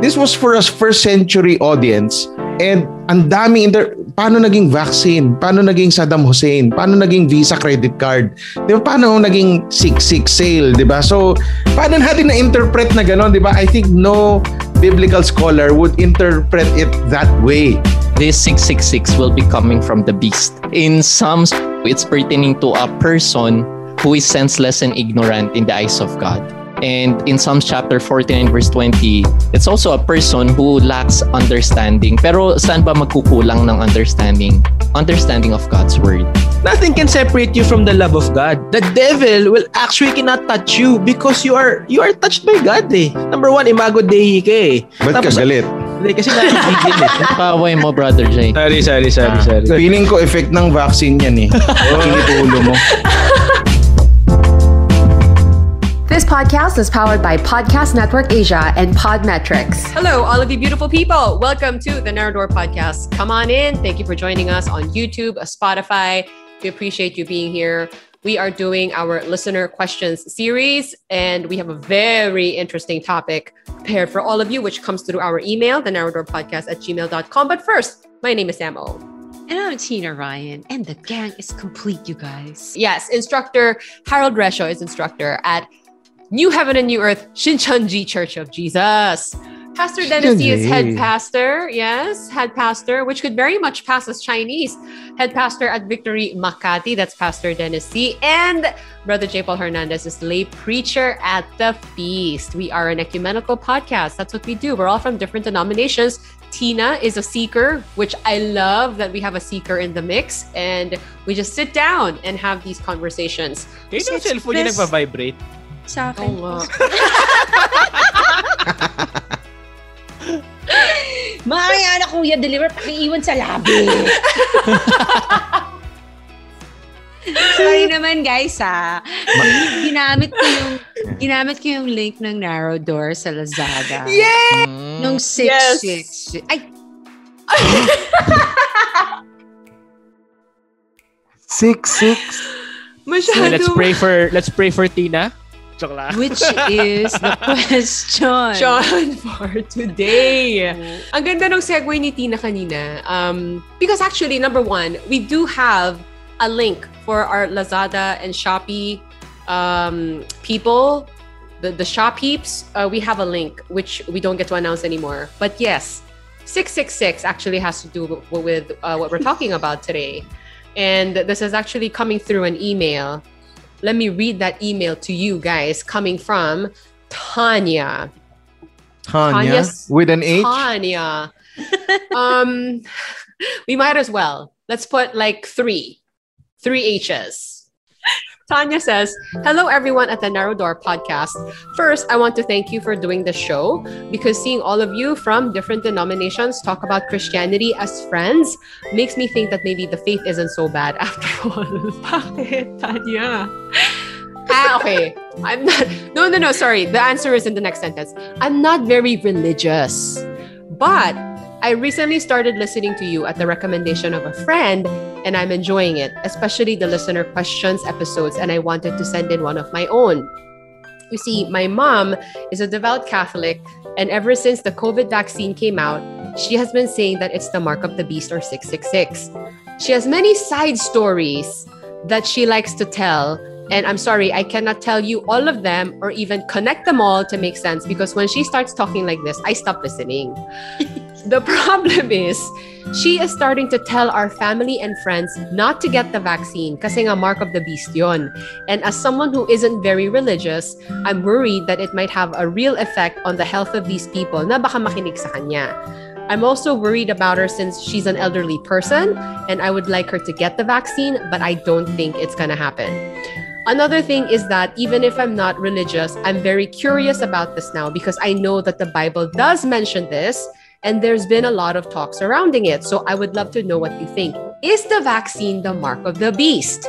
this was for a first century audience. And ang dami inter paano naging vaccine? Paano naging Saddam Hussein? Paano naging Visa credit card? Di ba paano naging 66 sale? Di ba? So paano natin na interpret na gano'n? Di ba? I think no biblical scholar would interpret it that way. This 666 will be coming from the beast. In some it's pertaining to a person who is senseless and ignorant in the eyes of God And in Psalms chapter 14 verse 20, it's also a person who lacks understanding. Pero saan ba magkukulang ng understanding? Understanding of God's word. Nothing can separate you from the love of God. The devil will actually cannot touch you because you are you are touched by God eh. Number one, imago Dei ka eh. Ba't ka galit? Hindi, kasi nakikigil eh. Napaway mo, Brother Jay. Sorry, sorry, sorry, Ah, sorry. Feeling ko effect ng vaccine yan eh. Kinitulo mo. This podcast is powered by Podcast Network Asia and Podmetrics. Hello, all of you beautiful people. Welcome to the Narrow Door Podcast. Come on in. Thank you for joining us on YouTube, Spotify. We appreciate you being here. We are doing our listener questions series, and we have a very interesting topic prepared for all of you, which comes through our email, the narrow door podcast at gmail.com. But first, my name is Sam O. And I'm Tina Ryan, and the gang is complete, you guys. Yes, instructor Harold Recio is instructor at New Heaven and New Earth Shincheonji Church of Jesus. Pastor Dennis is head pastor, yes, head pastor, which could very much pass as Chinese. Head pastor at Victory Makati, that's Pastor Dennis And Brother J. Paul Hernandez is lay preacher at the feast. We are an ecumenical podcast. That's what we do. We're all from different denominations. Tina is a seeker, which I love that we have a seeker in the mix. And we just sit down and have these conversations. Kayo yung cellphone niya nagpa-vibrate. Sa akin. Oo nga. Makakaya na kuya, deliver, pakiiwan sa labi. Sorry naman guys ha. Ginamit ko yung ginamit ko yung link ng Narrow Door sa Lazada. Yay! Mm. Nung 6 Yes. 6 Ay, Six, six. Masyado. let's pray for let's pray for Tina. Joke lang. which is the question. Sean for today. Ang ganda ng segue ni Tina kanina. Um, because actually, number one, we do have a link for our Lazada and Shopee um, people, the, the shop heaps. Uh, we have a link, which we don't get to announce anymore. But yes, 666 actually has to do with uh, what we're talking about today. And this is actually coming through an email. Let me read that email to you guys coming from Tanya. Tanya. Tanya's- With an H? Tanya. um, we might as well. Let's put like three, three H's. Tanya says, Hello, everyone at the Narrow Door podcast. First, I want to thank you for doing the show because seeing all of you from different denominations talk about Christianity as friends makes me think that maybe the faith isn't so bad after all. Tanya? ah, okay. I'm not. No, no, no. Sorry. The answer is in the next sentence. I'm not very religious, but I recently started listening to you at the recommendation of a friend, and I'm enjoying it, especially the listener questions episodes. And I wanted to send in one of my own. You see, my mom is a devout Catholic, and ever since the COVID vaccine came out, she has been saying that it's the mark of the beast or 666. She has many side stories that she likes to tell. And I'm sorry, I cannot tell you all of them or even connect them all to make sense because when she starts talking like this, I stop listening. the problem is, she is starting to tell our family and friends not to get the vaccine kasi nga mark of the beast yon. And as someone who isn't very religious, I'm worried that it might have a real effect on the health of these people na baka makinig sa kanya. I'm also worried about her since she's an elderly person and I would like her to get the vaccine, but I don't think it's gonna happen. Another thing is that even if I'm not religious, I'm very curious about this now because I know that the Bible does mention this and there's been a lot of talk surrounding it. So I would love to know what you think. Is the vaccine the mark of the beast?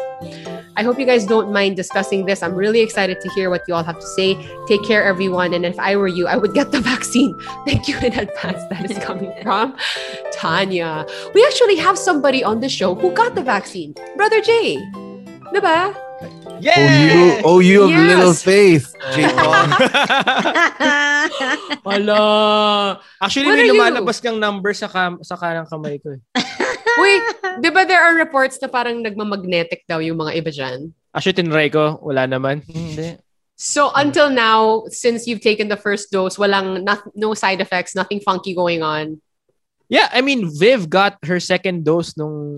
I hope you guys don't mind discussing this. I'm really excited to hear what you all have to say. Take care, everyone. And if I were you, I would get the vaccine. Thank you in advance. That is coming from Tanya. We actually have somebody on the show who got the vaccine. Brother Jay. Diba? Oh, you, oh, you of Yes. little faith, J-Paul. Wala. Actually, What may lumalabas kang number sa, kam- sa kanang kamay ko. Eh. Wait, di ba there are reports na parang nagmamagnetic daw yung mga iba dyan? Actually, tinry ko. Wala naman. Hindi. So until now, since you've taken the first dose, walang not, no side effects, nothing funky going on. Yeah, I mean, Viv got her second dose nung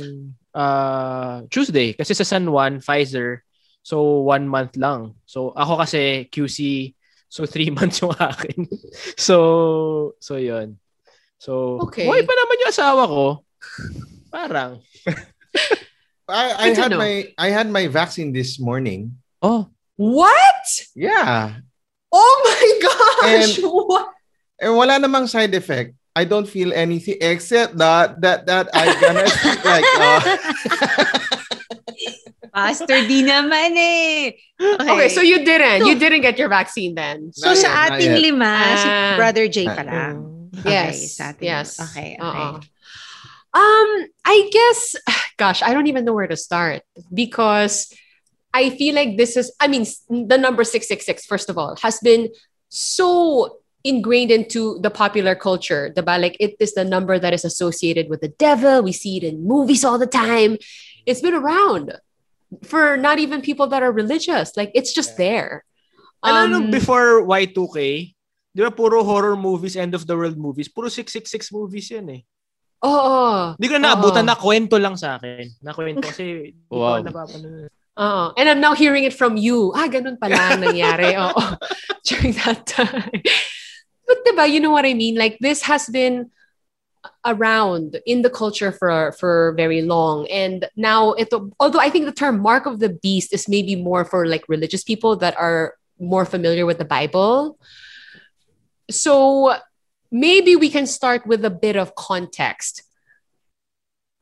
uh, Tuesday. Kasi sa San Juan, Pfizer. So, one month lang. So, ako kasi QC. So, three months yung akin. so, so yun. So, Okay. buhay pa naman yung asawa ko. Parang. I, I had know. my I had my vaccine this morning. Oh, What? Yeah. Oh my gosh! And- what? And wala namang side effect. I don't feel anything except that that that I gonna like uh, Pastor D naman eh. Okay, so you didn't. You didn't get your vaccine then. So Not sa yet, ating yet. lima, si Ah. Brother J Ah. pa lang. Yes. Okay, sa ating yes. Okay, okay. Uh-uh. Um, I guess, gosh, I don't even know where to start because I feel like this is, I mean, the number 666, first of all, has been so ingrained into the popular culture. The Like it is the number that is associated with the devil. We see it in movies all the time. It's been around for not even people that are religious. Like it's just there. Ano Um, nung before Y2K, di ba puro horror movies, end of the world movies, puro 666 movies yan eh. Oo. Hindi ko na naabutan, Oo. na kwento lang sa akin. Na kwento kasi di Wow. ko napapanood. Oo. And I'm now hearing it from you. Ah, ganun pala ang nangyari. Oo. During that time. But diba, you know what I mean? Like this has been around in the culture for for very long. And now it although i think the term mark of the beast is maybe more for like religious people that are more familiar with the bible. So maybe we can start with a bit of context.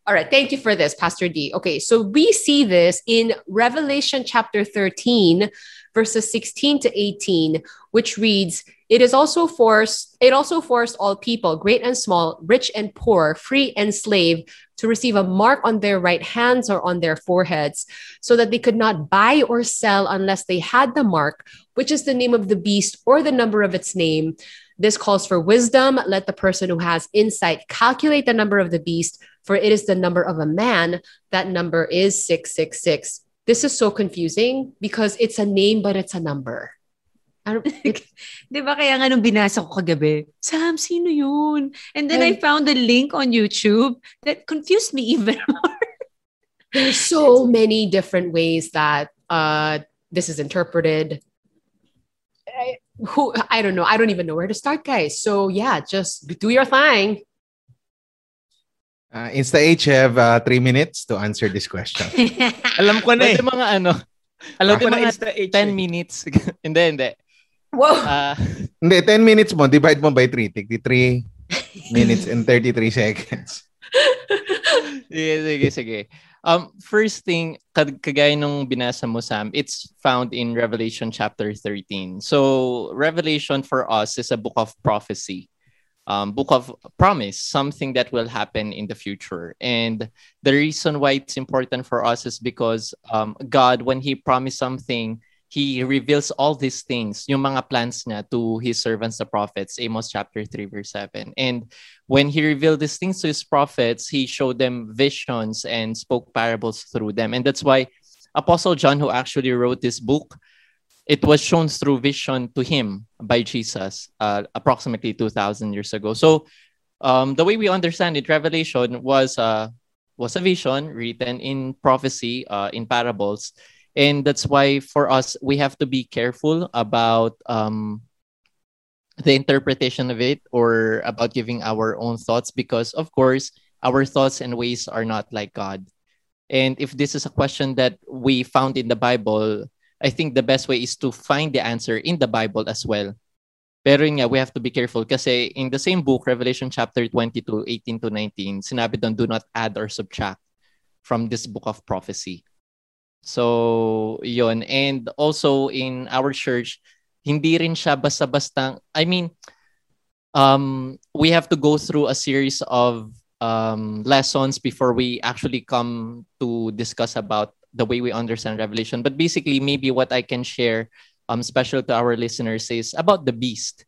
All right, thank you for this, Pastor D. Okay, so we see this in Revelation chapter 13, verses 16 to 18, which reads, It is also forced, it also forced all people, great and small, rich and poor, free and slave, to receive a mark on their right hands or on their foreheads, so that they could not buy or sell unless they had the mark, which is the name of the beast or the number of its name. This calls for wisdom. Let the person who has insight calculate the number of the beast, for it is the number of a man. That number is 666. This is so confusing because it's a name, but it's a number. I don't, it- Di ba kaya nga nung binasa ko kagabi, Sam, sino yun? And then I found a link on YouTube that confused me even more. there's so many different ways that uh, this is interpreted. I, who I don't know. I don't even know where to start, guys. So yeah, just do your thing. uh, InstaH have uh, three minutes to answer this question. Alam ko na eh. pwede mga ano, Alam ko na mga Insta H. 10 minutes. hindi, hindi. Whoa. Ah, Hindi, 10 minutes mo, divide mo by 3. Tigti 3 minutes and 33 seconds. sige, sige, sige. Um, first thing, kag- kagaya nung binasa mo, Sam, it's found in Revelation chapter 13. So, Revelation for us is a book of prophecy, um, book of promise, something that will happen in the future. And the reason why it's important for us is because um, God, when He promised something, He reveals all these things, yung mga plans niya to His servants, the prophets, Amos chapter 3, verse 7. And when he revealed these things to his prophets, he showed them visions and spoke parables through them. And that's why Apostle John, who actually wrote this book, it was shown through vision to him by Jesus uh, approximately 2,000 years ago. So um, the way we understand it, Revelation was, uh, was a vision written in prophecy, uh, in parables. And that's why for us, we have to be careful about um, the interpretation of it or about giving our own thoughts because of course our thoughts and ways are not like god. And if this is a question that we found in the bible i think the best way is to find the answer in the bible as well. Pero nga, we have to be careful kasi in the same book revelation chapter 22 18 to 19 sinabi do not add or subtract from this book of prophecy so yon and also in our church hindi rin siya basta-basta I mean um we have to go through a series of um lessons before we actually come to discuss about the way we understand Revelation. But basically, maybe what I can share, um, special to our listeners, is about the beast.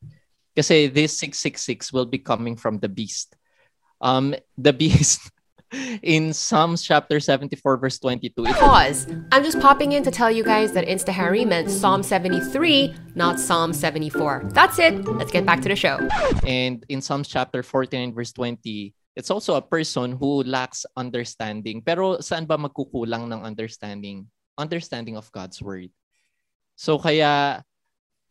Kasi this 666 will be coming from the beast. Um, the beast in Psalms chapter 74, verse 22. Pause. I'm just popping in to tell you guys that Instahari meant Psalm 73, not Psalm 74. That's it. Let's get back to the show. And in Psalms chapter 14 verse 20, it's also a person who lacks understanding. Pero saan ba magkukulang ng understanding? Understanding of God's word. So kaya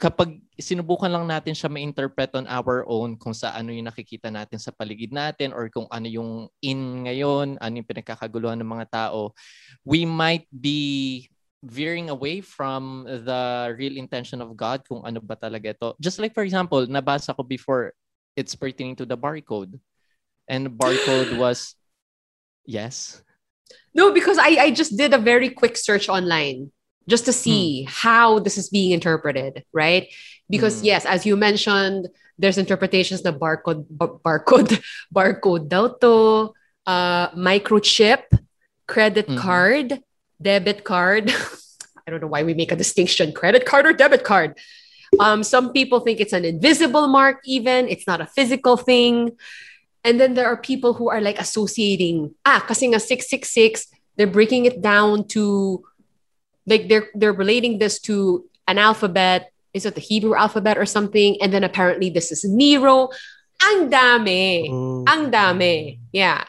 kapag sinubukan lang natin siya ma-interpret on our own kung sa ano yung nakikita natin sa paligid natin or kung ano yung in ngayon, ano yung pinagkakaguluhan ng mga tao, we might be veering away from the real intention of God kung ano ba talaga ito. Just like for example, nabasa ko before, it's pertaining to the barcode. And barcode was, yes, No, because I, I just did a very quick search online just to see how this is being interpreted, right? Because Hmm. yes, as you mentioned, there's interpretations the barcode bar- barcode barcode daw to, uh, microchip, credit Mhm. card, debit card. I don't know why we make a distinction, credit card or debit card. Um, some people think it's an invisible mark, even it's not a physical thing. And then there are people who are like associating, ah, kasi nga 666, they're breaking it down to like they're they're relating this to an alphabet. Is it the Hebrew alphabet or something? And then apparently this is Nero. Ang dami. Ang dami. Yeah.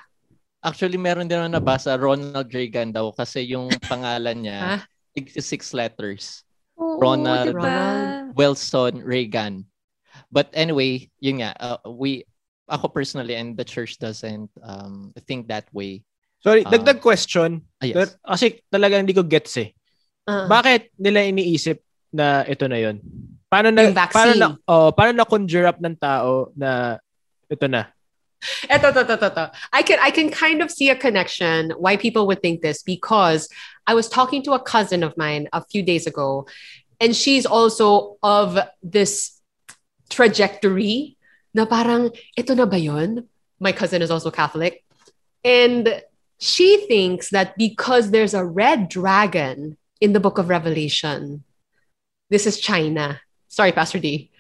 Actually, meron din ako nabasa, Ronald Reagan daw kasi yung pangalan niya, Huh? six, six letters. Oo, Ronald- diba? Wilson Reagan. But anyway, yun nga, uh, we, ako personally and the church doesn't um, think that way. Sorry, Ah. dagdag question. Ah, yes. Pero- Kasi talagang hindi ko gets eh. Uh, Bakit nila iniisip na ito na yon? Paano na paano na oh, paano na conjure up ng tao na ito na? Eto, to, to, to, to. I can I can kind of see a connection why people would think this because I was talking to a cousin of mine a few days ago, and she's also of this trajectory na parang ito na ba yun? My cousin is also Catholic, and she thinks that because there's a red dragon in the book of Revelation, this is China. Sorry, Pastor D,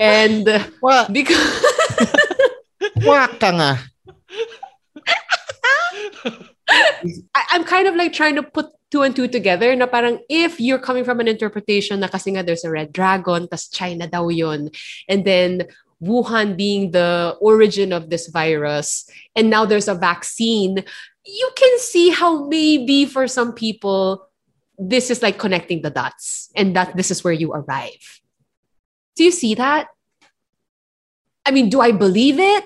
and Wa, because. I, I'm kind of like trying to put two and two together na parang if you're coming from an interpretation na kasi nga there's a red dragon, tas China daw yun, and then Wuhan being the origin of this virus, and now there's a vaccine, you can see how maybe for some people, this is like connecting the dots, and that this is where you arrive. Do you see that? I mean, do I believe it?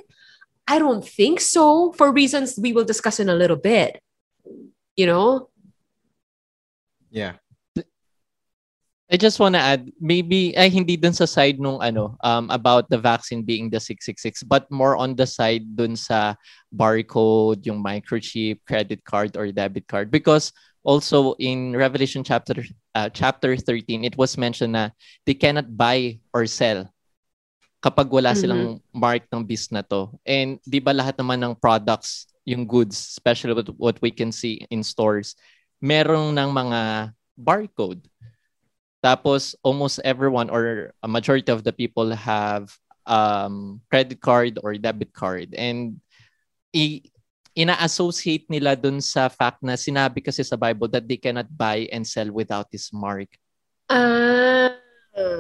I don't think so for reasons we will discuss in a little bit. You know? Yeah. I just want to add, maybe, ay hindi dun sa side nung ano, um, about the vaccine being the 666, but more on the side dun sa barcode, yung microchip, credit card, or debit card. Because also in Revelation chapter uh, chapter 13, it was mentioned na they cannot buy or sell kapag wala Mhm. silang mark ng beast na to. And di ba lahat naman ng products, yung goods, especially what, what we can see in stores, meron ng mga barcode. Tapos almost everyone or a majority of the people have um, credit card or debit card. And i- ina-associate nila dun sa fact na sinabi kasi sa Bible that they cannot buy and sell without this mark. Uh,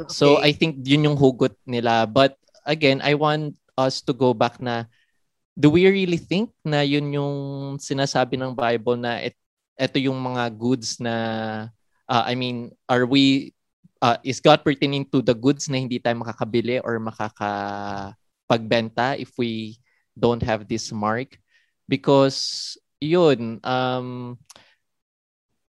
So I think yun yung hugot nila. But again, I want us to go back na do we really think na yun yung sinasabi ng Bible na et, eto yung mga goods na uh, I mean, are we uh, is God pertaining to the goods na hindi tayo makakabili or makakapagbenta if we don't have this mark? Because yun, um,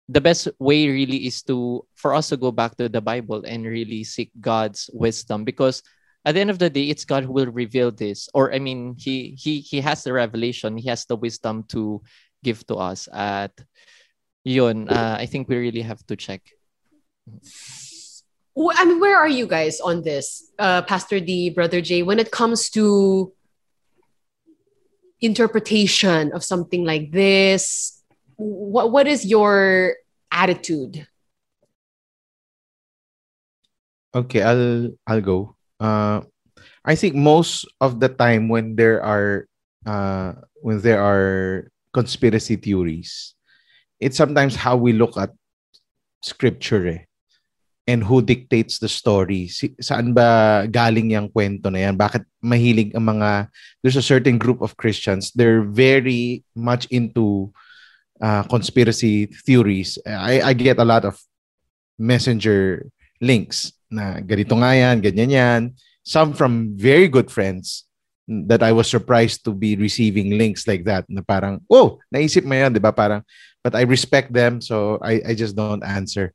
the best way really is to for us to go back to the Bible and really seek God's wisdom. Because at the end of the day it's God who will reveal this. Or I mean he he he has the revelation. He has the wisdom to give to us. At yun uh, I think we really have to check. I mean, where are you guys on this, uh, Pastor D, Brother J, when it comes to interpretation of something like this? What what is your attitude? Okay, I'll I'll go. Uh, I think most of the time when there are uh, when there are conspiracy theories, it's sometimes how we look at scripture eh. And who dictates the story. Si, saan ba galing yung kwento na yan? Bakit mahilig ang mga there's a certain group of Christians, they're very much into uh, conspiracy theories. I I get a lot of messenger links na ganito nga yan, ganyan yan. Some from very good friends that I was surprised to be receiving links like that na parang, oh, naisip mo yan, di ba? Parang, but I respect them, so I, I just don't answer.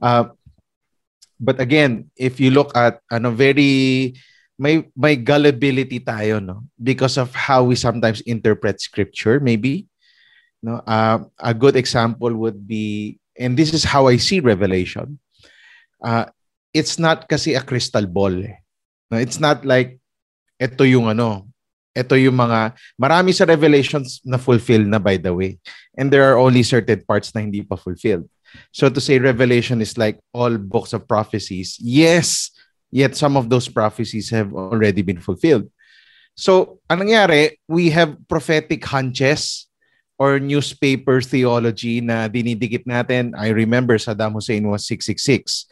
Uh, but again, if you look at ano very may may gullibility tayo no because of how we sometimes interpret scripture maybe no uh, a good example would be and this is how I see revelation uh, it's not kasi a crystal ball. Eh. No, it's not like ito yung ano, ito yung mga marami sa revelations na fulfilled na by the way. And there are only certain parts na hindi pa fulfilled. So to say revelation is like all books of prophecies. Yes, yet some of those prophecies have already been fulfilled. So, anong nangyari, we have prophetic hunches or newspaper theology na dinidikit natin. I remember Saddam Hussein was 666.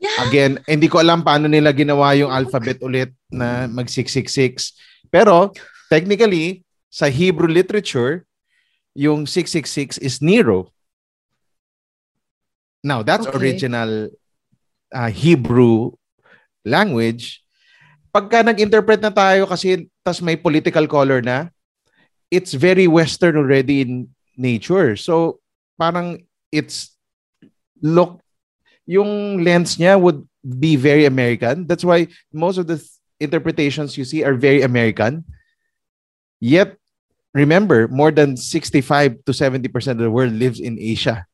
Yeah. Again, hindi ko alam paano nila ginawa yung alphabet ulit na mag 666. Pero technically, sa Hebrew literature, yung 666 is Nero. Now, that's Okay. original uh, Hebrew language. Pagka nag-interpret na tayo kasi tas may political color na, it's very Western already in nature. So, parang it's look yung lens niya would be very American. That's why most of the th- interpretations you see are very American. Yet, remember, more than 65 to 70% of the world lives in Asia.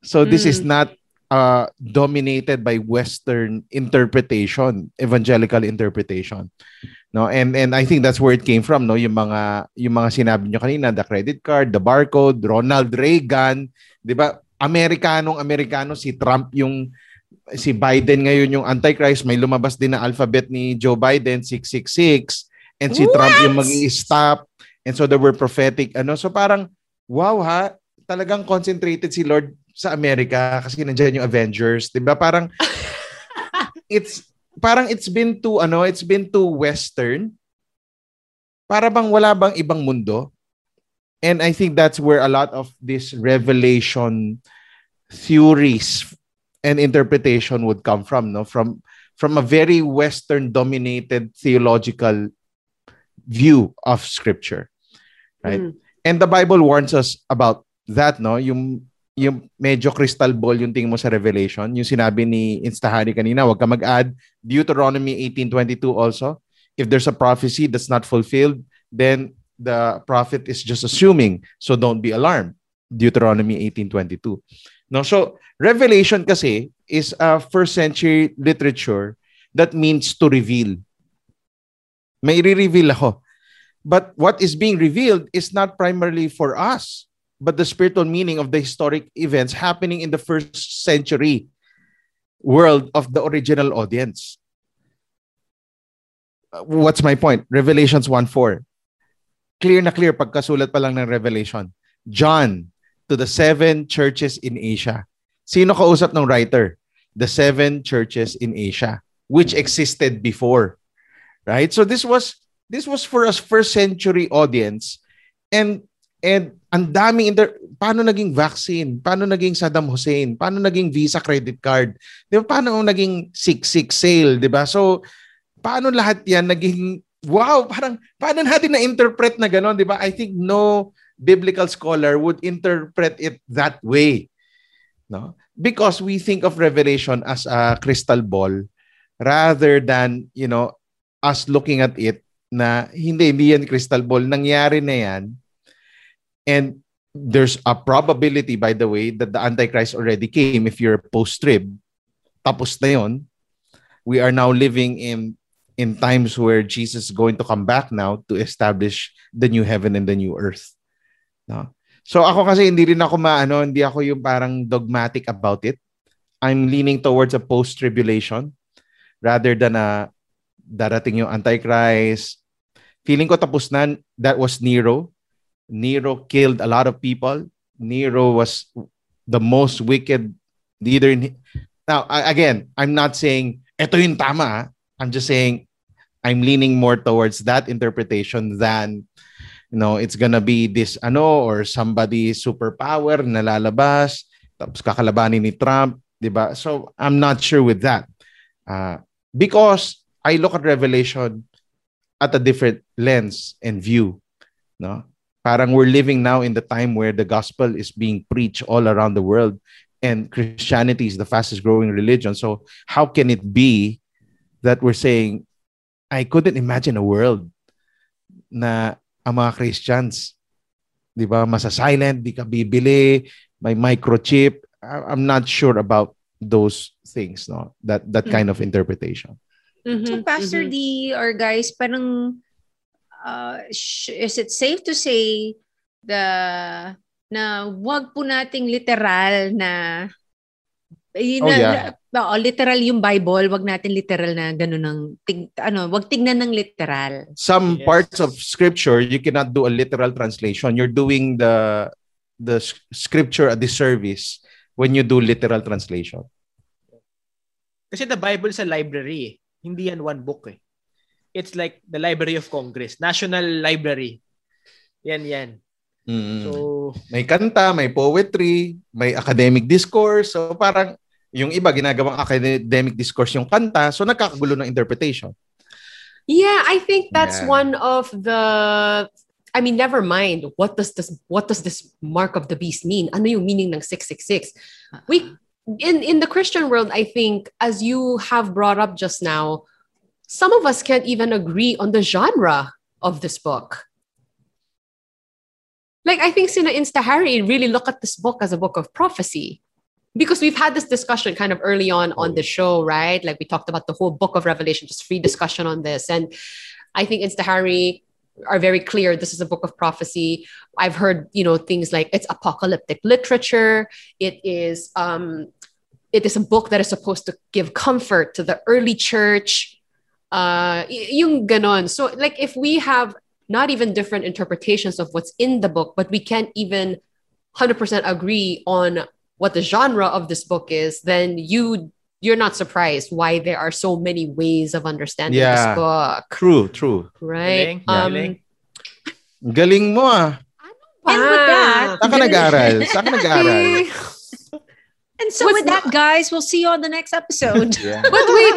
So this is Mm. not uh, dominated by Western interpretation, evangelical interpretation. No, and and I think that's where it came from, no, yung mga yung mga sinabi niyo kanina, the credit card, the barcode, Ronald Reagan, 'di ba? Amerikanong Amerikano si Trump yung si Biden ngayon yung antichrist, may lumabas din na alphabet ni Joe Biden 666 and si Trump yung What? mag-stop and so there were prophetic ano so parang wow ha talagang concentrated si Lord sa Amerika kasi nandiyan yung Avengers 'di ba? Parang it's parang it's been too ano it's been too western. Para bang wala bang ibang mundo? And I think that's where a lot of this revelation theories and interpretation would come from no? From from a very western dominated theological view of scripture right? Mm. and the bible warns us about that no? Yung yung medyo crystal ball yung tingin mo sa revelation? Yung sinabi ni Instahari kanina wag ka mag-add. Deuteronomy 18:22 also. If there's a prophecy that's not fulfilled then the prophet is just assuming. So don't be alarmed. Deuteronomy 18:22 no so revelation kasi is a first century literature that means to reveal. May re-reveal ako. But what is being revealed is not primarily for us but the spiritual meaning of the historic events happening in the first century world of the original audience. Uh, What's my point? Revelations 1:4. Clear na clear pagkasulat pa lang ng Revelation. John to the seven churches in Asia. Sino kausap ng writer? The seven churches in Asia which existed before. Right? So this was this was for us first century audience and and ang daming inter paano naging vaccine? Paano naging Saddam Hussein? Paano naging Visa credit card? Di ba paano naging 66 sale di ba? So paano lahat yan naging wow parang paano natin na interpret na ganon di ba? I think no biblical scholar would interpret it that way no? Because we think of revelation as a crystal ball rather than you know us looking at it na hindi hindi yan crystal ball. Nangyari na yan and there's a probability by the way that the antichrist already came if you're post-trib tapos na yon we are now living in in times where Jesus is going to come back now to establish the new heaven and the new earth no So ako kasi hindi rin ako maano, hindi ako yung parang dogmatic about it. I'm leaning towards a post-tribulation rather than a darating yung Antichrist. Feeling ko tapos na, that was Nero. Nero killed a lot of people. Nero was the most wicked leader in Now, again, I'm not saying ito yung tama. I'm just saying I'm leaning more towards that interpretation than you know, it's gonna be this ano or somebody superpower na lalabas tapos kakalabanin ni Trump, 'di ba? So I'm not sure with that. Uh, because I look at Revelation at a different lens and view, no? Parang we're living now in the time where the gospel is being preached all around the world and Christianity is the fastest growing religion. So how can it be that we're saying I couldn't imagine a world na ang mga Christians, 'di ba, masa-silent, di ka bibili, may microchip. I'm not sure about those things, no. That that kind of interpretation. Mhm, So, Pastor mhm. D or guys, parang uh, is it safe to say the na wag po nating literal na eh, Oh, na, yeah. na- literal yung Bible, wag natin literal na ganun ng tig, ano, wag tignan ng literal. Some Yes. parts of scripture you cannot do a literal translation. You're doing the the scripture a disservice when you do literal translation. Kasi the Bible sa library eh. Hindi yan one book eh. It's like the Library of Congress. National Library. Yan, yan. Mm. So, may kanta, may poetry, may academic discourse. So parang yung iba ginagawang academic discourse yung kanta, so nagkakagulo ng interpretation. Yeah, I think that's Yeah. one of the I mean, never mind. What does this what does this mark of the beast mean? Ano yung meaning ng 666? We in in the Christian world, I think as you have brought up just now, some of us can't even agree on the genre of this book. Like I think Sina Insta Harry really look at this book as a book of prophecy. Because we've had this discussion kind of early on on the show, right? Like we talked about the whole book of Revelation, just free discussion on this. And I think Insta Harry are very clear this is a book of prophecy. I've heard, you know, things like it's apocalyptic literature. It is um it is a book that is supposed to give comfort to the early church. Uh yung ganon. So like if we have not even different interpretations of what's in the book, but we can't even 100% agree on what the genre of this book is, then you you're not surprised why there are so many ways of understanding this book, True, true. right? Galing, Um, galing. Galing mo ah. And with that, Saan ka nag-aral? Saan ka nag-aral? And so What's with that, guys, we'll see you on the next episode. Yeah. But wait,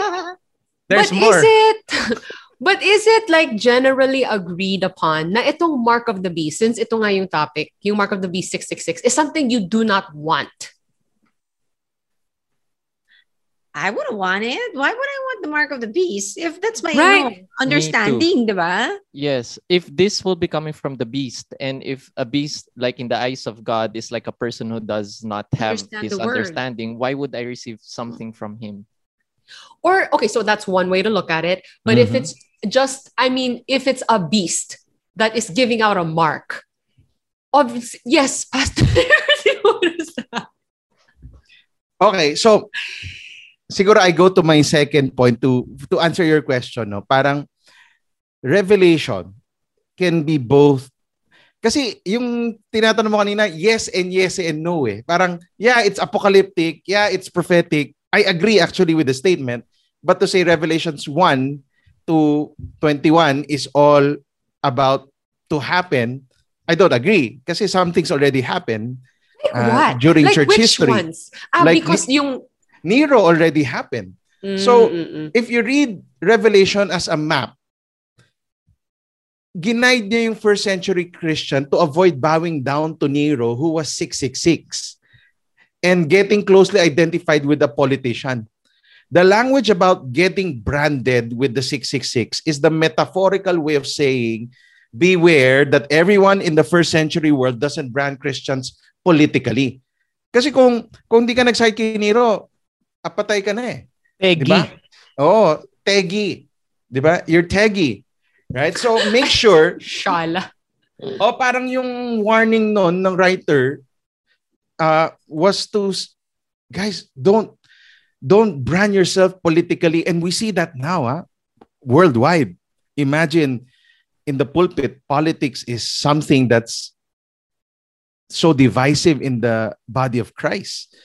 There's but more. is it but is it like generally agreed upon na itong mark of the beast since ito nga yung topic, yung mark of the beast 666 is something you do not want? I wouldn't want it. Why would I want the mark of the beast if that's my Right. ano, understanding, di ba? Yes, if this will be coming from the beast, and if a beast, like in the eyes of God, is like a person who does not have Understand this understanding, why would I receive something from him? Or okay, so that's one way to look at it. But if Mhm. it's just, I mean, if it's a beast that is giving out a mark, obviously, yes, Pastor. what is that? Okay, so siguro I go to my second point to to answer your question, no. Parang revelation can be both kasi yung tinatanong mo kanina, yes and yes and no eh. Parang, yeah, it's apocalyptic. Yeah, it's prophetic. I agree actually with the statement. But to say Revelations 1 to 21 is all about to happen, I don't agree. Kasi some things already happened uh, what? during like church which history. ones? Ah, Like because yung Nero already happened. So, Mm, mm, mm. if you read Revelation as a map, ginaid niya yung first century Christian to avoid bowing down to Nero who was 666 and getting closely identified with a politician. The language about getting branded with the 666 is the metaphorical way of saying beware that everyone in the first century world doesn't brand Christians politically. Kasi kung kung di ka nag-side kay Nero, apatay ka na eh. Di Peggy. ba? Oo, teggy. Di ba? You're teggy. Right? So make sure Shala. O parang yung warning noon ng writer uh, was to guys don't don't brand yourself politically and we see that now ah, worldwide. Imagine in the pulpit politics is something that's so divisive in the body of Christ,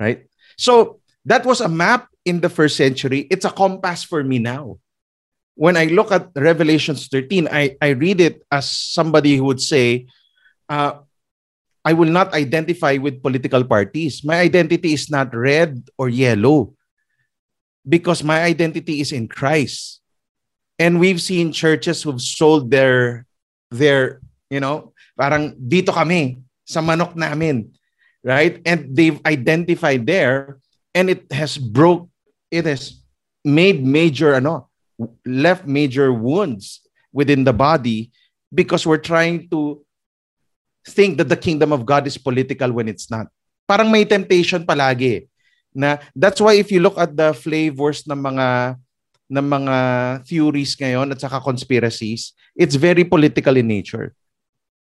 right? So that was a map in the first century. It's a compass for me now when I look at Revelations 13, I, I read it as somebody who would say, uh, I will not identify with political parties. My identity is not red or yellow because my identity is in Christ. And we've seen churches who've sold their, their you know, parang dito kami, sa manok namin, right? And they've identified there and it has broke, it has made major, ano, left major wounds within the body because we're trying to think that the kingdom of God is political when it's not. Parang may temptation palagi na that's why if you look at the flavors ng mga ng mga theories ngayon at saka conspiracies, it's very political in nature.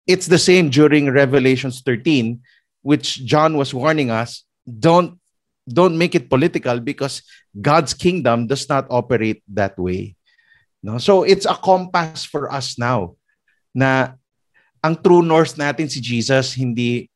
It's the same during Revelations 13 which John was warning us, don't don't make it political because God's kingdom does not operate that way. No? So it's a compass for us now na ang true north natin si Jesus, hindi,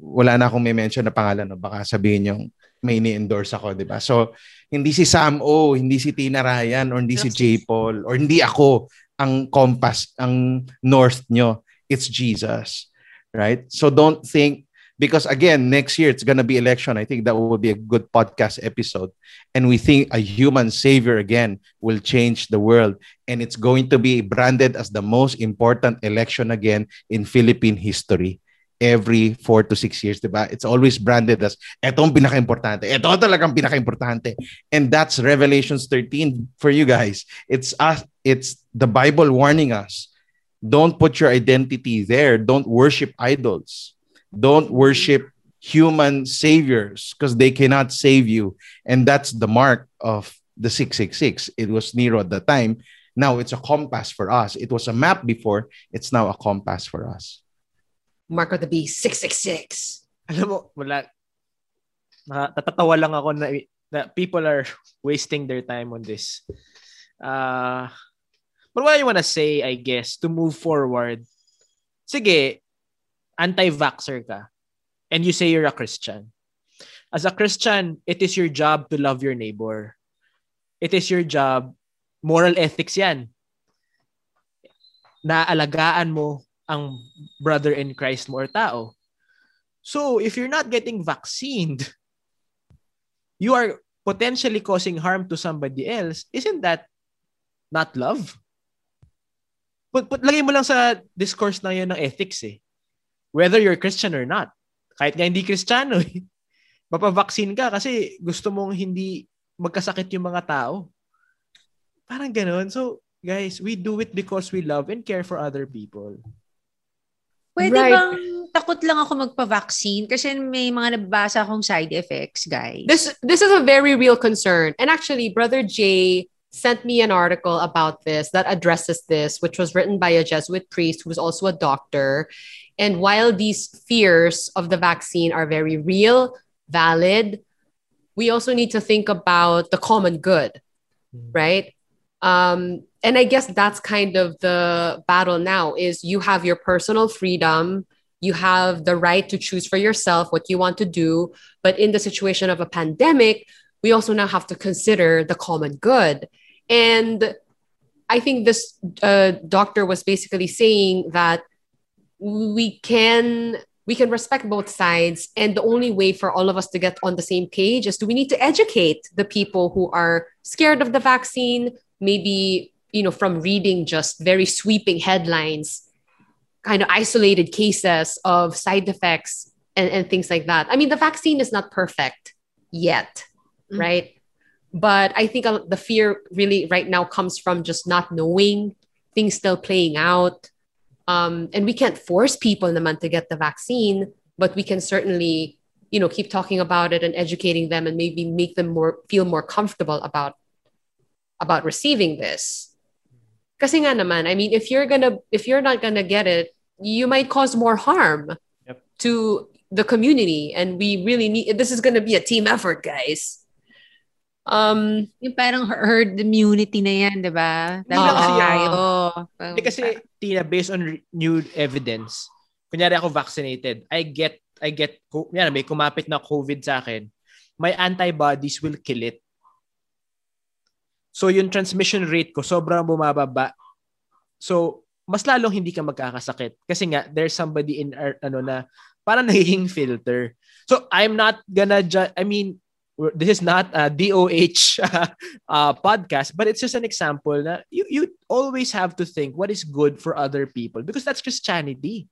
wala na akong may mention na pangalan, no? baka sabihin yung may ni-endorse ako, di ba? So, hindi si Sam O, hindi si Tina Ryan, or hindi si J. Paul, or hindi ako ang compass, ang north nyo. It's Jesus. Right? So don't think because again next year it's going to be election i think that will be a good podcast episode and we think a human savior again will change the world and it's going to be branded as the most important election again in philippine history every four to six years, diba? It's always branded as, eto ang pinaka-importante. Ito talagang pinaka-importante. And that's Revelations 13 for you guys. It's us, it's the Bible warning us. Don't put your identity there. Don't worship idols. Don't worship human saviors because they cannot save you. And that's the mark of the 666. It was Nero at the time. Now it's a compass for us. It was a map before. It's now a compass for us. Mark of the Beast, 666. Alam mo, wala. Natatawa lang ako na, na people are wasting their time on this. Uh, but what I want to say, I guess, to move forward, sige, anti-vaxxer ka and you say you're a Christian. As a Christian, it is your job to love your neighbor. It is your job, moral ethics yan. Na alagaan mo ang brother in Christ mo or tao. So, if you're not getting vaccinated, you are potentially causing harm to somebody else. Isn't that not love? Put, put, lagay mo lang sa discourse na yun ng ethics eh whether you're Christian or not. Kahit nga hindi Kristiyano, eh, mapavaksin ka kasi gusto mong hindi magkasakit yung mga tao. Parang ganun. So, guys, we do it because we love and care for other people. Pwede right. bang takot lang ako magpa-vaccine kasi may mga nababasa akong side effects, guys. This this is a very real concern. And actually, Brother Jay sent me an article about this that addresses this, which was written by a Jesuit priest who was also a doctor. And while these fears of the vaccine are very real, valid, we also need to think about the common good, mm. right? Um, and I guess that's kind of the battle now is you have your personal freedom, you have the right to choose for yourself what you want to do, but in the situation of a pandemic, we also now have to consider the common good. And I think this uh, doctor was basically saying that we can we can respect both sides. And the only way for all of us to get on the same page is do we need to educate the people who are scared of the vaccine maybe you know from reading just very sweeping headlines kind of isolated cases of side effects and, and things like that. I mean the vaccine is not perfect yet mm-hmm. right? But i think the fear really right now comes from just not knowing things still playing out um, and we can't force people naman to get the vaccine, but we can certainly, you know, keep talking about it and educating them and maybe make them more feel more comfortable about about receiving this. Kasi nga naman, I mean, if you're gonna, if you're not gonna get it, you might cause more harm Yep. to the community. And we really need, this is gonna be a team effort, guys. Um, Yung parang herd immunity na yan, di ba? Dapat Oo. tayo. Hindi kasi, Tina, based on new evidence, kunyari ako vaccinated, I get, I get, yan, may kumapit na COVID sa akin, my antibodies will kill it. So, yung transmission rate ko, sobrang bumababa. So, mas lalong hindi ka magkakasakit. Kasi nga, there's somebody in our, ano na, parang nagiging filter. So, I'm not gonna ju- I mean, this is not a DOH uh, podcast, but it's just an example na you, you always have to think what is good for other people because that's Christianity.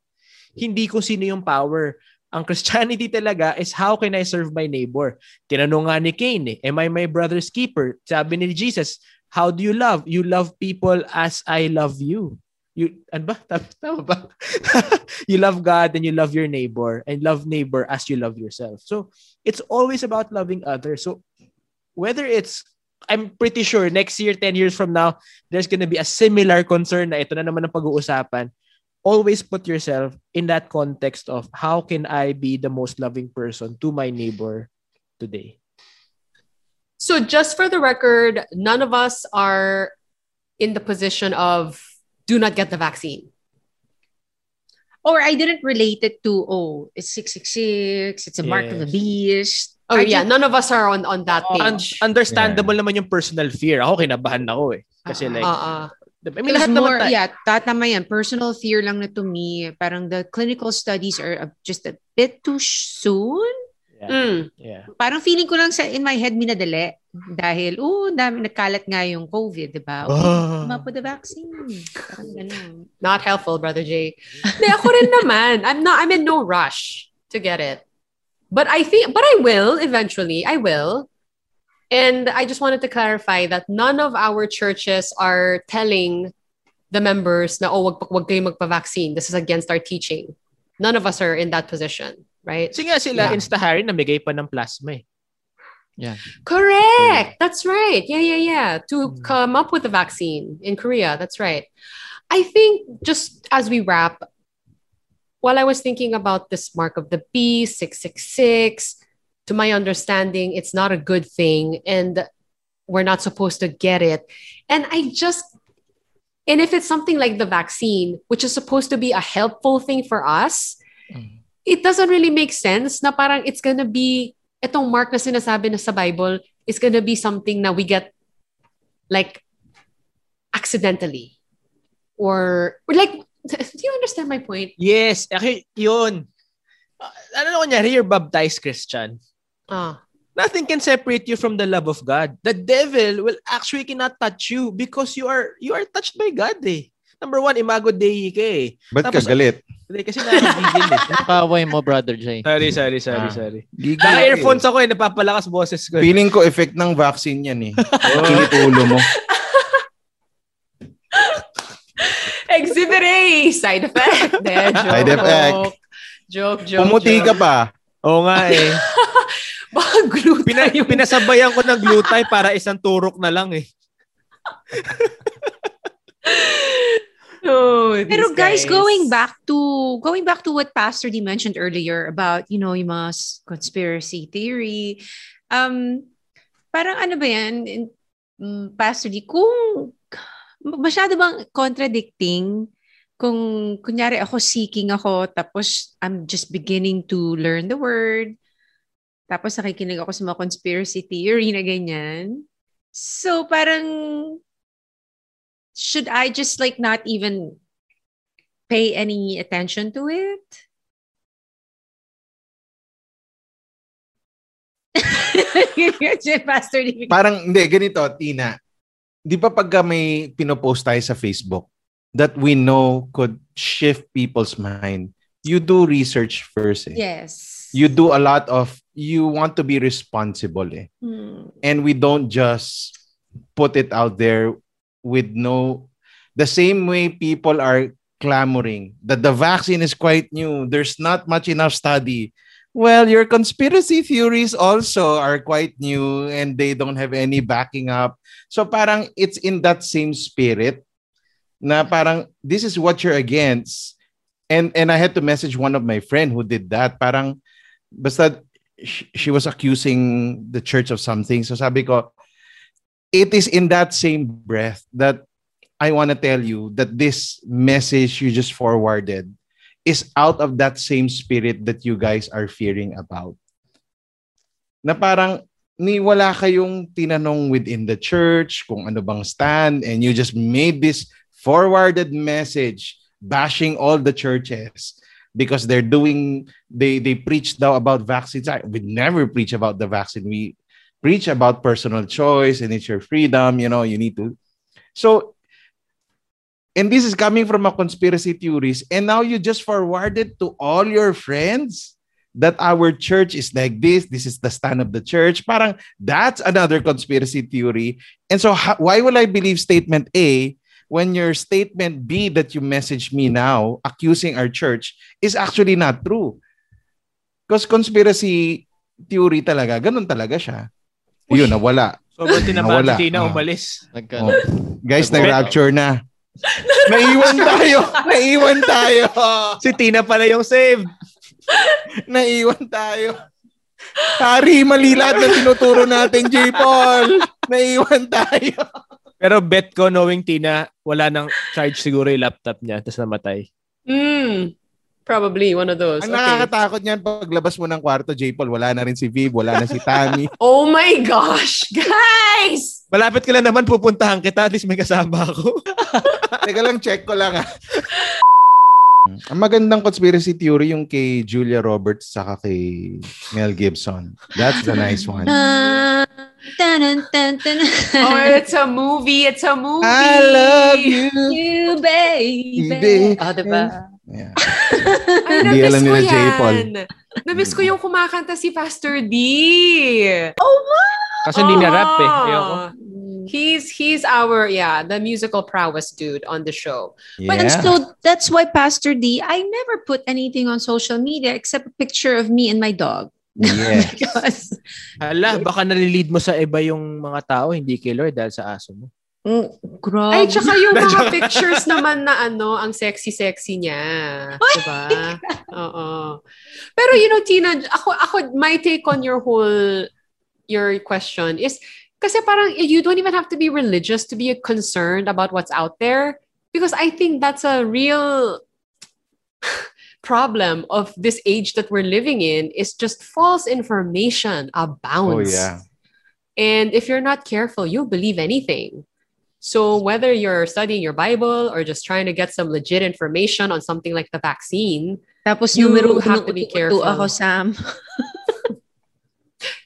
Hindi kung sino yung power. Ang Christianity talaga is how can I serve my neighbor? Tinanong nga ni Cain eh, am I my brother's keeper? Sabi ni Jesus, how do you love? You love people as I love you. You, ano ba? Tama ba? you love God and you love your neighbor and love neighbor as you love yourself. So, it's always about loving others. So, whether it's I'm pretty sure next year, 10 years from now, there's gonna be a similar concern na ito na naman ang pag-uusapan. Always put yourself in that context of how can I be the most loving person to my neighbor today? so just for the record, none of us are in the position of do not get the vaccine. Or I didn't relate it to, oh, it's 666, it's a mark of the Yes. beast. Oh I yeah, just- none of us are on on that Un- page. understandable naman yung personal fear. Ako kinabahan ako eh. Kasi like, Uh-uh. I It mean, was lahat naman more, tayo- yeah, tatama yan. Personal fear lang na to me. Parang the clinical studies are uh, just a bit too soon. Yeah. Mm. yeah. Parang feeling ko lang sa in my head minadali. Dahil, oh, dami nagkalat nga yung COVID, di ba? Oh. Oh. Come up with the vaccine. Parang ganun. Not helpful, brother Jay. Hindi, ako rin naman. I'm not I'm in no rush to get it. But I think but I will eventually. I will. And I just wanted to clarify that none of our churches are telling the members na oh wag wag kayo magpa-vaccine. This is against our teaching. None of us are in that position, right? Kasi nga sila, Yeah. Instahari, namigay pa ng plasma eh. Correct. That's right. Yeah, yeah, yeah. To Mm. come up with the vaccine in Korea. That's right. I think just as we wrap, while I was thinking about this mark of the beast, 666, to my understanding, it's not a good thing. And we're not supposed to get it. And I just, and if it's something like the vaccine, which is supposed to be a helpful thing for us, Mm. It doesn't really make sense na parang it's gonna be itong mark na sinasabi na sa Bible is gonna be something na we get like accidentally or, or like do you understand my point? Yes, actually, yun. Uh, ano na kunyari, you're baptized Christian. Ah, Nothing can separate you from the love of God. The devil will actually cannot touch you because you are you are touched by God eh. Number one, imago Dei ka eh. Ba't ka Tapos- galit? Hindi, kasi nakakagigil eh. Yung kaway mo, Brother Jay. Sorry, sorry, sorry, Ah. sorry. Gigil Naka-earphones ka ako eh, napapalakas boses ko. eh. eh. Feeling ko effect ng vaccine yan eh. Init ulo mo. exhibit A, side effect. De, joke. Side effect. Joke, joke, Pumuti ka joke. pa. Oo nga eh. Baka gluten Pina, yung- pinasabayan ko ng glutay para isang turok na lang eh. Oh, Pero these guys, going back to going back to what Pastor D mentioned earlier about, you know, yung mga conspiracy theory, um, parang ano ba yan, mm, Pastor D, kung masyado bang contradicting kung kunyari ako seeking ako tapos I'm just beginning to learn the word tapos nakikinig ako sa mga conspiracy theory na ganyan. So parang should I just like not even pay any attention to it? Pastor. Parang, hindi, ganito, Tina. Di ba pagka may pinopost tayo sa Facebook that we know could shift people's mind, you do research first eh. Yes. You do a lot of, you want to be responsible eh. Hmm. and we don't just put it out there with no the same way people are clamoring that the vaccine is quite new there's not much enough study well your conspiracy theories also are quite new and they don't have any backing up so parang it's in that same spirit na parang this is what you're against. And and I had to message one of my friend who did that. Parang basta she, she was accusing the church of something. So sabi ko, it is in that same breath that I want to tell you that this message you just forwarded is out of that same spirit that you guys are fearing about. Na parang ni wala kayong tinanong within the church kung ano bang stand and you just made this forwarded message bashing all the churches because they're doing they they preach now about vaccines. We never preach about the vaccine. We preach about personal choice and it's your freedom, you know, you need to. So and this is coming from a conspiracy theorist, and now you just forwarded to all your friends that our church is like this this is the stand of the church. Parang that's another conspiracy theory. And so how, why will i believe statement a when your statement b that you message me now accusing our church is actually not true? Because conspiracy theory talaga ganun talaga siya yun nawala Sobrang tinamaan Nawala. si Tina, Ah. umalis. Nagka- Oh. guys nag-rapture na naiwan tayo naiwan tayo Si Tina pala yung saved. Naiwan tayo. Hari, mali lahat ng tinuturo natin, J. Paul. Naiwan tayo. Pero bet ko, knowing Tina, wala nang charge siguro yung laptop niya, tapos namatay. Hmm. Probably one of those. Ang Okay. nakakatakot niyan, paglabas mo ng kwarto, J. Paul, wala na rin si Viv, wala na si Tammy. Oh my gosh, guys! Malapit ka lang naman, pupuntahan kita, at least may kasama ako. Teka lang, check ko lang ah. Ang magandang conspiracy theory yung kay Julia Roberts saka kay Mel Gibson. That's the nice one. Tan, tan, tan, tan. Oh, it's a movie. It's a movie. I love you. you, baby. Baby. Oh, diba? Yeah. Ay, Hindi na-miss alam ko nila, J. yan. Paul. Na-miss ko yung kumakanta si Pastor D. Kasi hindi na rap eh. Ayoko. He's he's our yeah the musical prowess dude on the show. But and Yeah. so that's why Pastor D, I never put anything on social media except a picture of me and my dog. Yes. because Hala, baka nalilid mo sa iba yung mga tao, hindi kay Lord dahil sa aso mo. Mm, grabe. Ay, tsaka yung mga pictures naman na ano, ang sexy-sexy niya. Diba? Oo. Pero you know, Tina, ako, ako, my take on your whole, your question is, kasi parang you don't even have to be religious to be concerned about what's out there. Because I think that's a real problem of this age that we're living in is just false information Oh, abounds. yeah. And if you're not careful, you'll believe anything. So whether you're studying your Bible or just trying to get some legit information on something like the vaccine, Tapos You numero have to be careful. ako, Sam.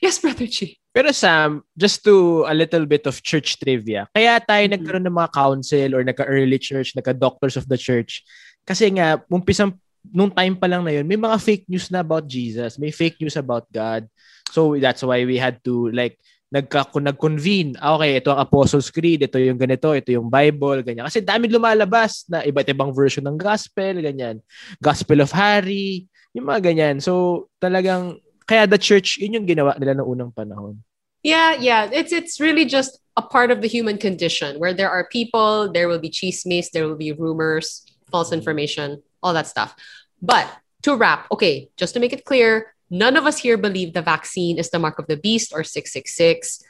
yes, Brother Chi. Pero Sam, just to a little bit of church trivia. Kaya tayo Mhm. nagkaroon ng mga council or nagka-early church, nagka-doctors of the church. Kasi nga, umpisang, nung time pa lang na yun, may mga fake news na about Jesus. May fake news about God. So that's why we had to like, nagka, nag-convene. Ah, okay, ito ang Apostles' Creed, ito yung ganito, ito yung Bible, ganyan. Kasi dami lumalabas na iba't ibang version ng gospel, ganyan. Gospel of Harry, yung mga ganyan. So talagang, kaya the church, yun yung ginawa nila noong unang panahon. Yeah, yeah. It's it's really just a part of the human condition where there are people, there will be chismes, there will be rumors, false information, all that stuff. But to wrap, okay, just to make it clear, none of us here believe the vaccine is the mark of the beast or 666.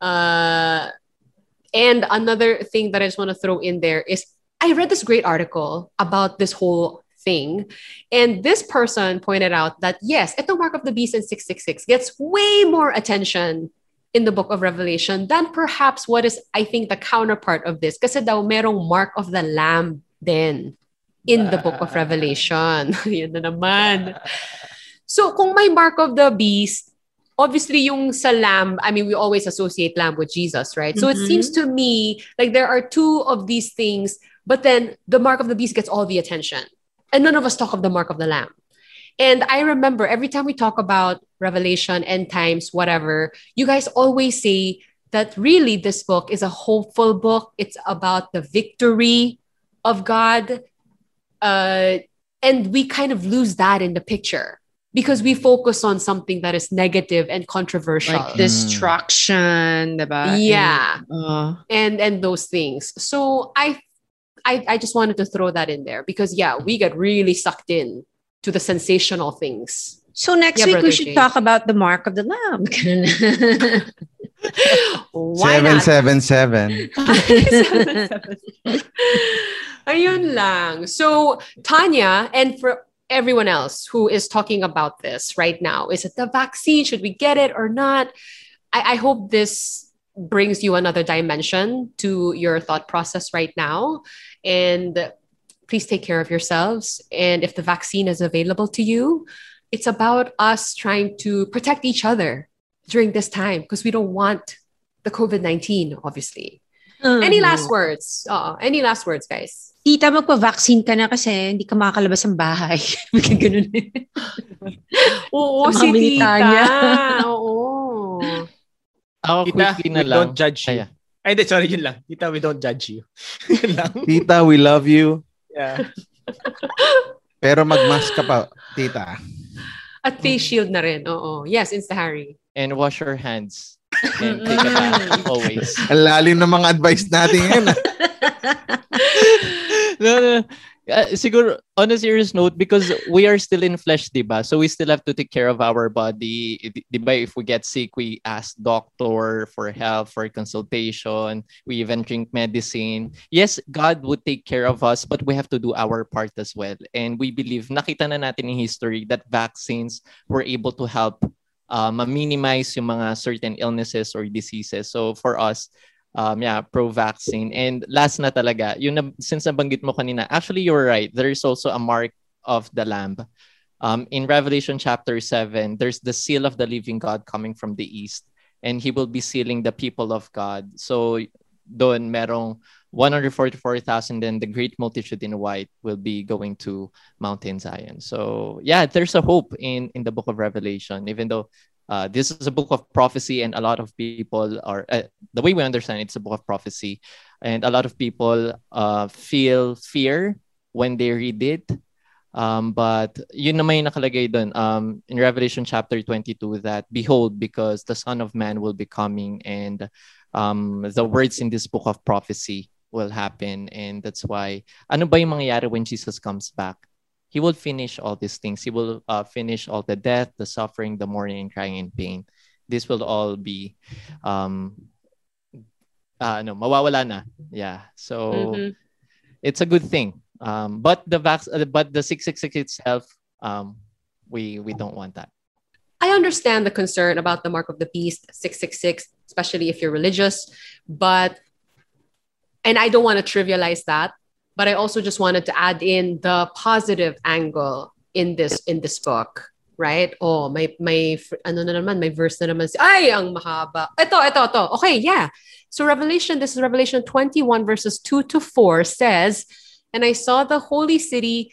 Uh, and another thing that I just want to throw in there is I read this great article about this whole thing. And this person pointed out that yes, ito mark of the beast in 666 gets way more attention in the book of Revelation than perhaps what is, I think, the counterpart of this. Kasi daw merong mark of the lamb then in the book of Revelation. Yan na naman. So kung may mark of the beast, obviously yung sa lamb, I mean, we always associate lamb with Jesus, right? So it Mhm. seems to me like there are two of these things, but then the mark of the beast gets all the attention. And none of us talk of the mark of the lamb. And I remember every time we talk about Revelation, end times, whatever, you guys always say that really this book is a hopeful book. It's about the victory of God. Uh, and we kind of lose that in the picture because we focus on something that is negative and controversial. Like destruction, diba? yeah And, uh, and and those things so i I, I just wanted to throw that in there because yeah, we get really sucked in to the sensational things. So next Yeah, week we should Jay. talk about the mark of the lamb. Why seven, not? seven, seven. Ayun lang. So, Tanya, and for everyone else who is talking about this right now, is it the vaccine? Should we get it or not? I, I hope this brings you another dimension to your thought process right now. And please take care of yourselves. And if the vaccine is available to you, it's about us trying to protect each other during this time because we don't want the COVID 19, obviously. Any last words? Uh, any last words, guys? Tita, magpa-vaccine ka na kasi hindi ka makakalabas ng bahay. Bigla ganun eh. Oo, si tita. Tanya. Oo. Ako Tita, quickly we na lang. don't judge you. Kaya, Ay, hindi, sorry, yun lang. Tita, we don't judge you. yun lang. Tita, we love you. Yeah. Pero mag-mask ka pa, tita. At face shield na rin. Oo. Yes, Insta Harry. and wash your hands. And take a bath always. Ang lalim ng mga advice natin ngayon. No, no. Uh, siguro, on a serious note, because we are still in flesh, diba? So we still have to take care of our body. Di- Diba? If we get sick, we ask doctor for help, for consultation. We even drink medicine. Yes, God would take care of us, but we have to do our part as well. And we believe, nakita na natin in history that vaccines were able to help uh, ma-minimize yung mga certain illnesses or diseases. So for us, um, yeah, pro-vaccine. And last na talaga, yun na, since nabanggit mo kanina, actually you're right. There is also a mark of the lamb. Um, in Revelation chapter 7, there's the seal of the living God coming from the east. And he will be sealing the people of God. So doon merong 144,000 then the great multitude in white will be going to Mountain Zion. So yeah, there's a hope in in the book of Revelation, even though uh, this is a book of prophecy and a lot of people are uh, the way we understand it's a book of prophecy. And a lot of people uh, feel fear when they read it. Um, but yun na may nakalagay dun um, in Revelation chapter 22 that behold because the son of man will be coming and um, the words in this book of prophecy will happen. And that's why ano ba yung mangyayari when Jesus comes back he will finish all these things. He will uh, finish all the death the suffering the mourning and crying and pain. This will all be um uh, no mawawala na. Yeah. So Mhm. it's a good thing. Um but the vac- uh, but the 666 itself um we we don't want that. I understand the concern about the mark of the beast, 666, especially if you're religious. But, and I don't want to trivialize that, but I also just wanted to add in the positive angle in this in this book. Right? Oh, may may ano na naman, may verse na naman. si- Ay, ang mahaba. Ito, ito, ito. Okay, yeah. So Revelation, this is Revelation 21 verses 2 to 4 says, And I saw the holy city,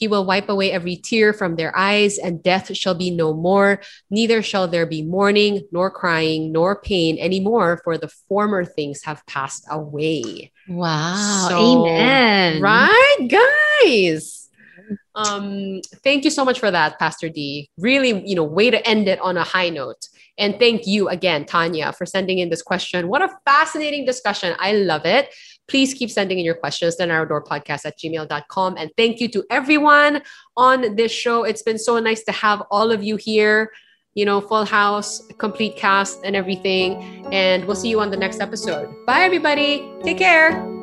He will wipe away every tear from their eyes, and death shall be no more. Neither shall there be mourning, nor crying, nor pain anymore, for the former things have passed away. Wow. So, Amen. Right, guys? Um, thank you so much for that, Pastor D. Really, you know, way to end it on a high note. And thank you again, Tanya, for sending in this question. What a fascinating discussion. I love it. Please keep sending in your questions to narrowdoorpodcast at gmail.com. And thank you to everyone on this show. It's been so nice to have all of you here, you know, full house, complete cast, and everything. And we'll see you on the next episode. Bye, everybody. Take care.